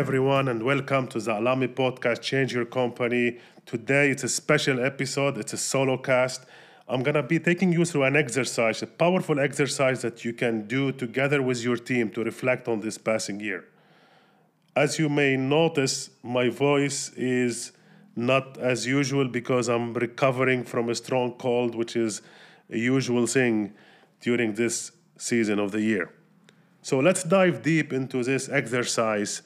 Everyone, and welcome to the Alame Podcast Change Your Company. Today, it's a special episode, it's a solo cast. I'm gonna be taking you through an exercise, a powerful exercise that you can do together with your team to reflect on this passing year. As you may notice, my voice is not as usual because I'm recovering from a strong cold, which is a usual thing during this season of the year. So let's dive deep into this exercise.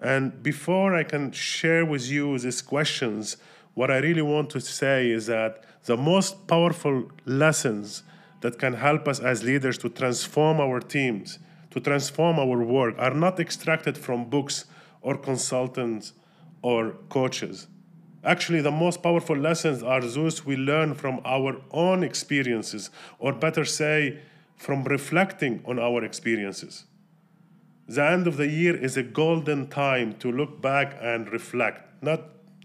And before I can share with you these questions, what I really want to say is that the most powerful lessons that can help us as leaders to transform our teams, to transform our work, are not extracted from books or consultants or coaches. Actually, the most powerful lessons are those we learn from our own experiences, or better say, from reflecting on our experiences. The end of the year is a golden time to look back and reflect, not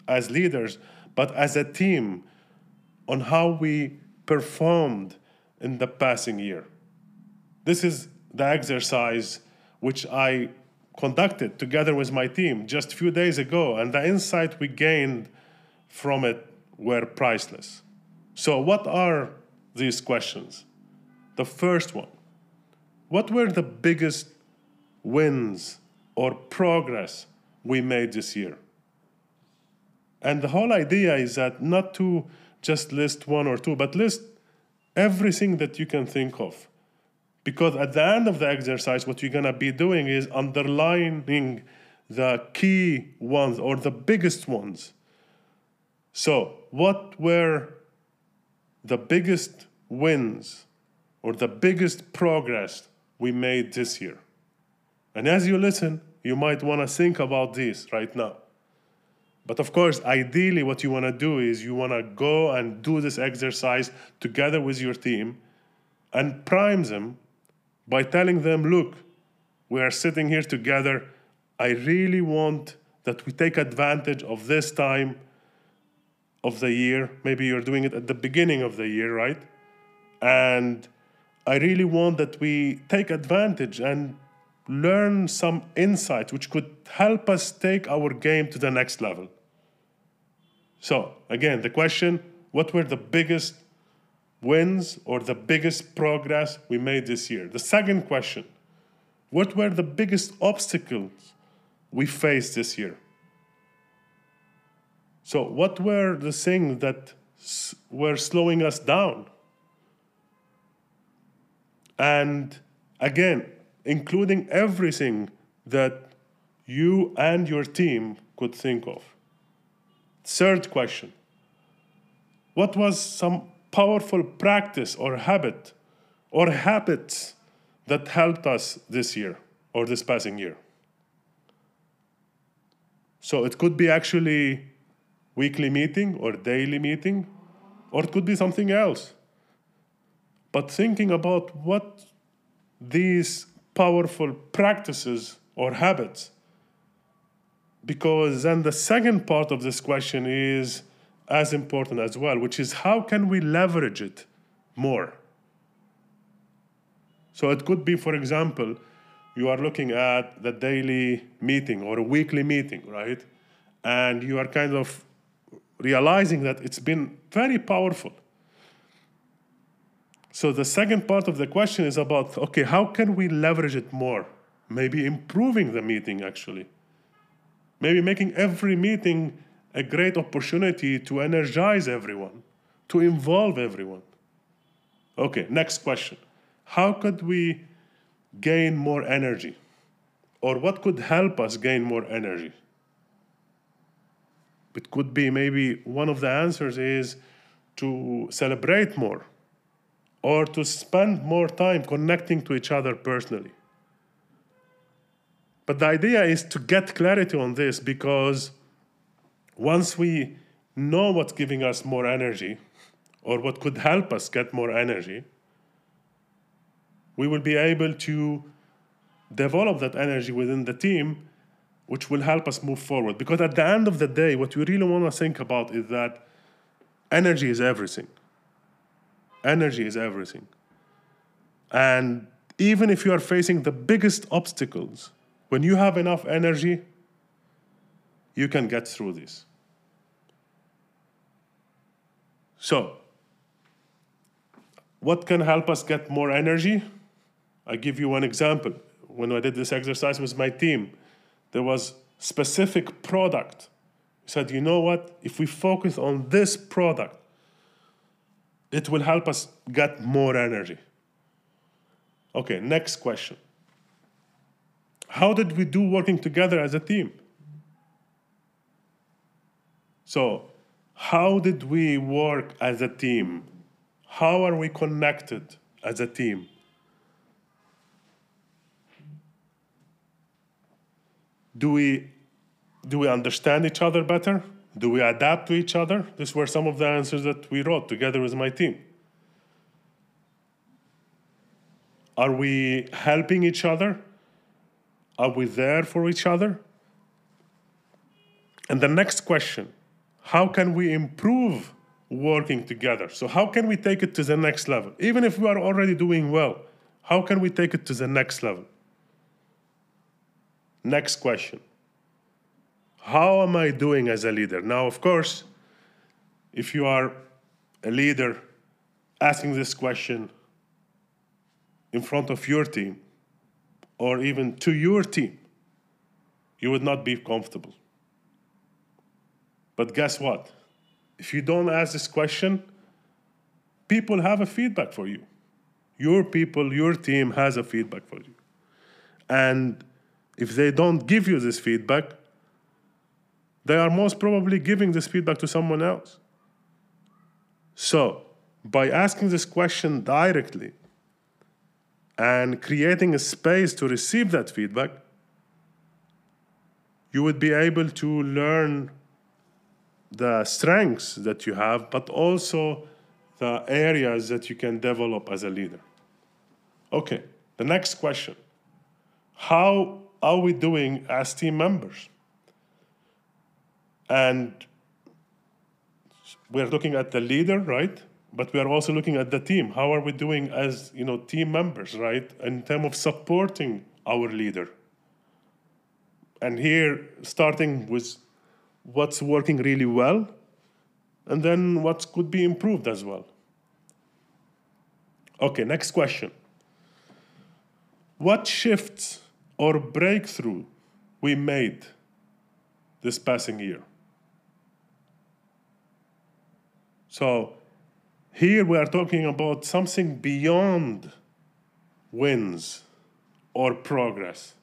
as leaders, but as a team, on how we performed in the passing year. This is the exercise which I conducted together with my team just a few days ago, and the insight we gained from it were priceless. So, what are these questions? The first one What were the biggest wins or progress we made this year? And the whole idea is that not to just list one or two, but list everything that you can think of. Because at the end of the exercise, what you're going to be doing is underlining the key ones or the biggest ones. So, what were the biggest wins or the biggest progress we made this year? And as you listen, you might want to think about this right now. But of course, ideally, what you want to do is you want to go and do this exercise together with your team and prime them by telling them, look, we are sitting here together. I really want that we take advantage of this time of the year. Maybe you're doing it at the beginning of the year, right? And I really want that we take advantage and learn some insights which could help us take our game to the next level. So, again, the question what were the biggest wins or the biggest progress we made this year? The second question what were the biggest obstacles we faced this year? So, what were the things that were slowing us down? And again, including everything that you and your team could think of. Third question What was some powerful practice or habit or habits that helped us this year or this passing year? So it could be actually weekly meeting or daily meeting, or it could be something else. But thinking about what these powerful practices or habits because then the second part of this question is as important as well, which is how can we leverage it more? So it could be, for example, you are looking at the daily meeting or a weekly meeting, right? And you are kind of realizing that it's been very powerful. So the second part of the question is about okay, how can we leverage it more? Maybe improving the meeting actually. Maybe making every meeting a great opportunity to energize everyone, to involve everyone. Okay, next question. How could we gain more energy? Or what could help us gain more energy? It could be maybe one of the answers is to celebrate more or to spend more time connecting to each other personally. But the idea is to get clarity on this because once we know what's giving us more energy or what could help us get more energy, we will be able to develop that energy within the team, which will help us move forward. Because at the end of the day, what we really want to think about is that energy is everything. Energy is everything. And even if you are facing the biggest obstacles, when you have enough energy, you can get through this. So, what can help us get more energy? I give you one example. When I did this exercise with my team, there was specific product. We said, you know what? If we focus on this product, it will help us get more energy. Okay, next question. How did we do working together as a team? So, how did we work as a team? How are we connected as a team? Do we, do we understand each other better? Do we adapt to each other? These were some of the answers that we wrote together with my team. Are we helping each other? Are we there for each other? And the next question how can we improve working together? So, how can we take it to the next level? Even if we are already doing well, how can we take it to the next level? Next question How am I doing as a leader? Now, of course, if you are a leader asking this question in front of your team or even to your team, you would not be comfortable. But guess what? If you don't ask this question, people have a feedback for you. Your people, your team has a feedback for you. And if they don't give you this feedback, they are most probably giving this feedback to someone else. So, by asking this question directly and creating a space to receive that feedback, you would be able to learn the strengths that you have, but also the areas that you can develop as a leader. Okay, the next question How are we doing as team members? And we're looking at the leader, right? But we are also looking at the team. How are we doing as you know team members, right? In terms of supporting our leader. And here, starting with what's working really well, and then what could be improved as well. Okay, next question. What shifts or breakthrough we made this passing year? So, here we are talking about something beyond wins or progress.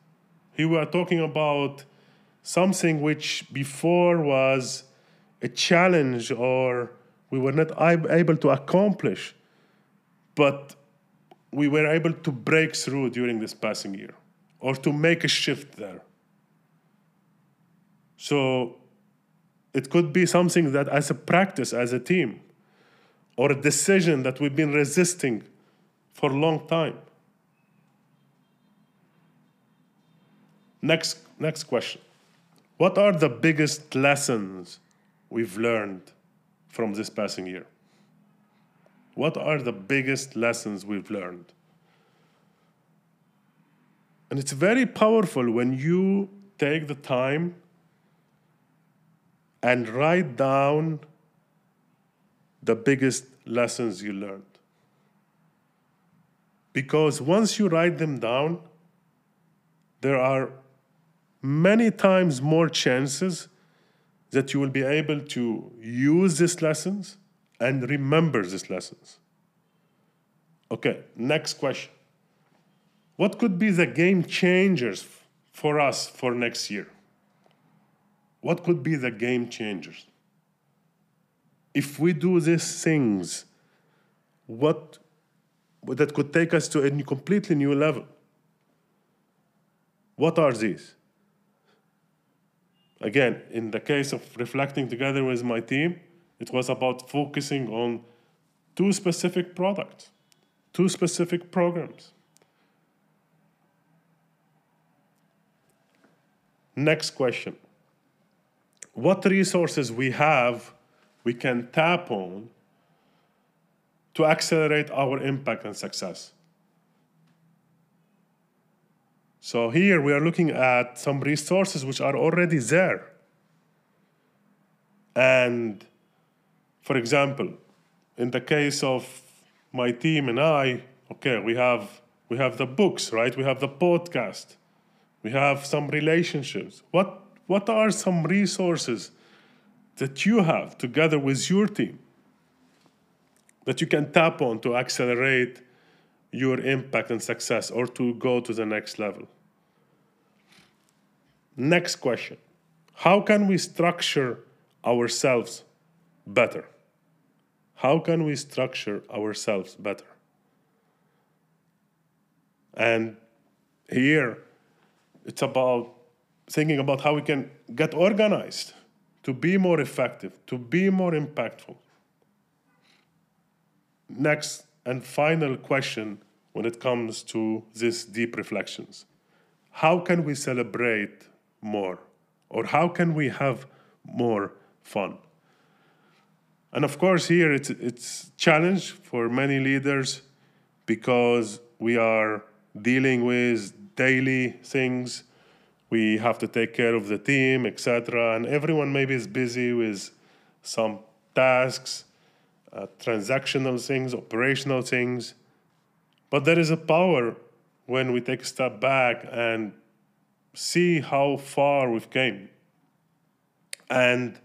Here we are talking about something which before was a challenge or we were not able to accomplish, but we were able to break through during this passing year or to make a shift there. So it could be something that, as a practice, as a team, or a decision that we've been resisting for a long time. Next, next question. What are the biggest lessons we've learned from this passing year? What are the biggest lessons we've learned? And it's very powerful when you take the time and write down the biggest lessons you learned. Because once you write them down, there are many times more chances that you will be able to use these lessons and remember these lessons. Okay, next question. What could be the game changers for us for next year? What could be the game changers? If we do these things, what that could take us to a completely new level? What are these? Again, in the case of reflecting together with my team, it was about focusing on two specific products, two specific programs. Next question. What resources we have we can tap on to accelerate our impact and success? So here we are looking at some resources which are already there And for example, in the case of my team and I, okay, we have we have the books, right? We have the podcast. We have some relationships. What what are some resources that you have together with your team that you can tap on to accelerate your impact and success or to go to the next level? Next question How can we structure ourselves better? How can we structure ourselves better? And here, it's about thinking about how we can get organized to be more effective, to be more impactful. Next and final question when it comes to these deep reflections how can we celebrate more? Or how can we have more fun? And of course, here it's it's challenge for many leaders because we are dealing with daily things. We have to take care of the team, etc. And everyone maybe is busy with some tasks, uh, transactional things, operational things. But there is a power when we take a step back and see how far we've came. And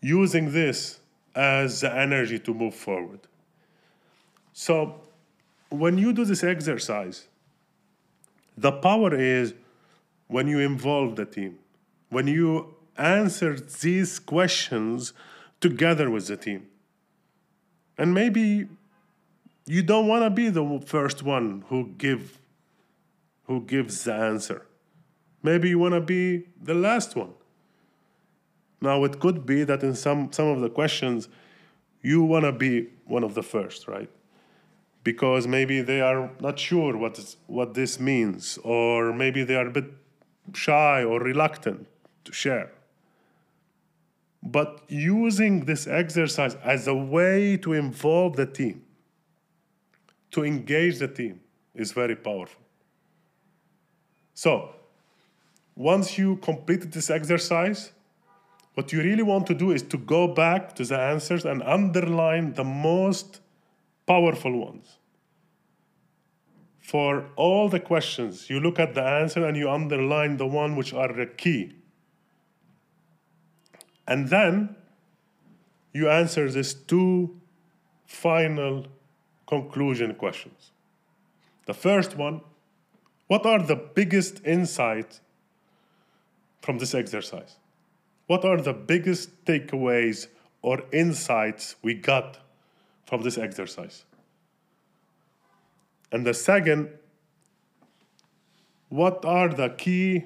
using this as the energy to move forward. So, when you do this exercise, the power is when you involve the team, when you answer these questions together with the team. And maybe you don't want to be the first one who give who gives the answer. Maybe you want to be the last one. Now it could be that in some some of the questions you want to be one of the first, right? because maybe they are not sure what, what this means, or maybe they are a bit shy or reluctant to share. But using this exercise as a way to involve the team, to engage the team, is very powerful. So, once you completed this exercise, what you really want to do is to go back to the answers and underline the most powerful ones. For all the questions, you look at the answer and you underline the one which are the key. And then you answer these two final conclusion questions. The first one What are the biggest insights from this exercise? What are the biggest takeaways or insights we got from this exercise. And the second, what are the key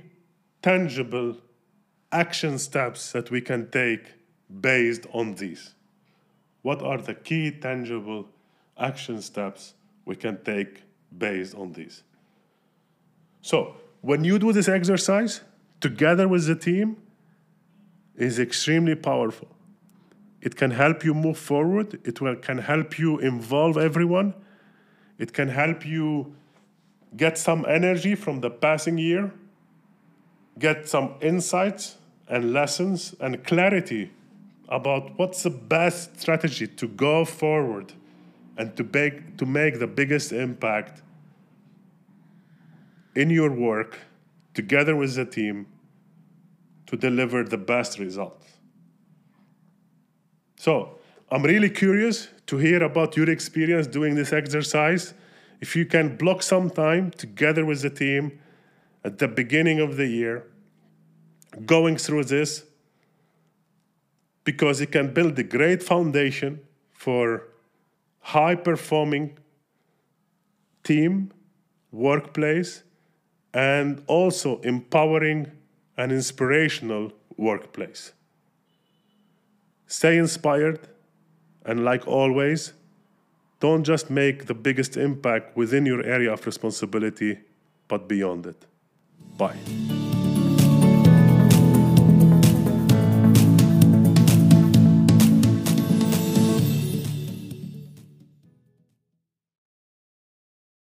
tangible action steps that we can take based on these? What are the key tangible action steps we can take based on these? So, when you do this exercise together with the team, is extremely powerful. It can help you move forward. It will, can help you involve everyone. It can help you get some energy from the passing year, get some insights and lessons and clarity about what's the best strategy to go forward and to make, to make the biggest impact in your work together with the team to deliver the best results. So I'm really curious to hear about your experience doing this exercise. If you can block some time together with the team at the beginning of the year, going through this, because it can build a great foundation for high performing team, workplace, and also empowering and inspirational workplace. Stay inspired, and like always, don't just make the biggest impact within your area of responsibility, but beyond it. Bye.